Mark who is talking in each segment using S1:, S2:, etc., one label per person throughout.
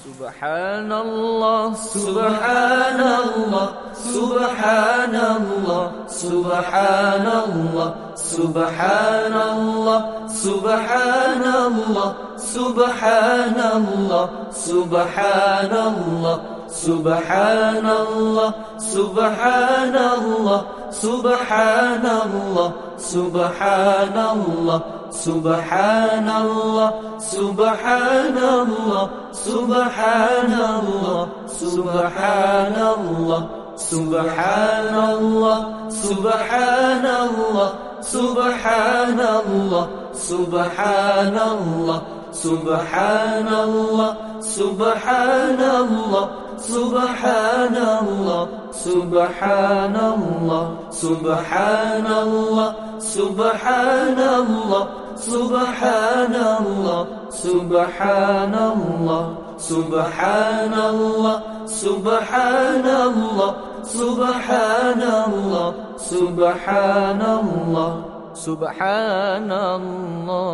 S1: سبحان الله سبحان الله سبحان الله سبحان الله سبحان الله سبحان الله سبحان الله سبحان الله سبحان الله سبحان الله سبحان الله سبحان الله سبحان الله سبحان الله سبحان الله سبحان الله سبحان الله سبحان الله سبحان الله سبحان الله سبحان الله سبحان الله سبحان الله سبحان الله سبحان الله سبحان الله سبحان الله سبحان الله سبحان الله سبحان الله سبحان الله سبحان الله سبحان الله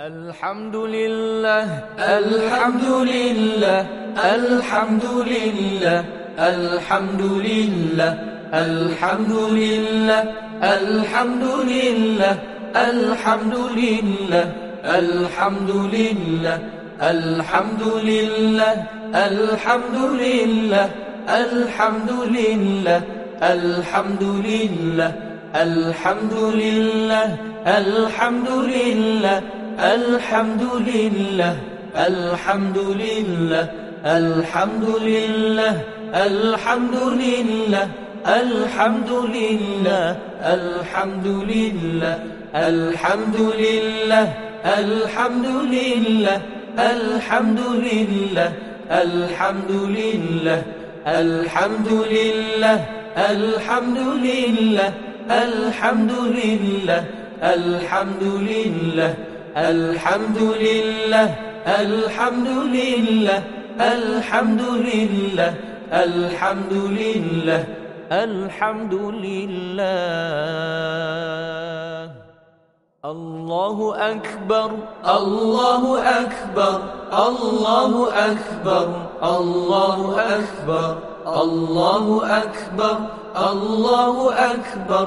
S1: الحمد لله الحمد لله الحمد لله الحمد لله الحمد لله الحمد لله الحمد لله الحمد لله الحمد لله الحمد لله الحمد لله الحمد لله الحمد لله الحمد لله الحمد لله الحمد لله الحمد لله الحمد لله الحمد لله الحمد لله الحمد لله الحمد لله الحمد لله الحمد لله الحمد لله الحمد لله الحمد لله الحمد لله الحمد لله الحمد لله الحمد لله الحمد لله الحمد لله الله أكبر الله أكبر الله أكبر الله أكبر الله أكبر الله أكبر.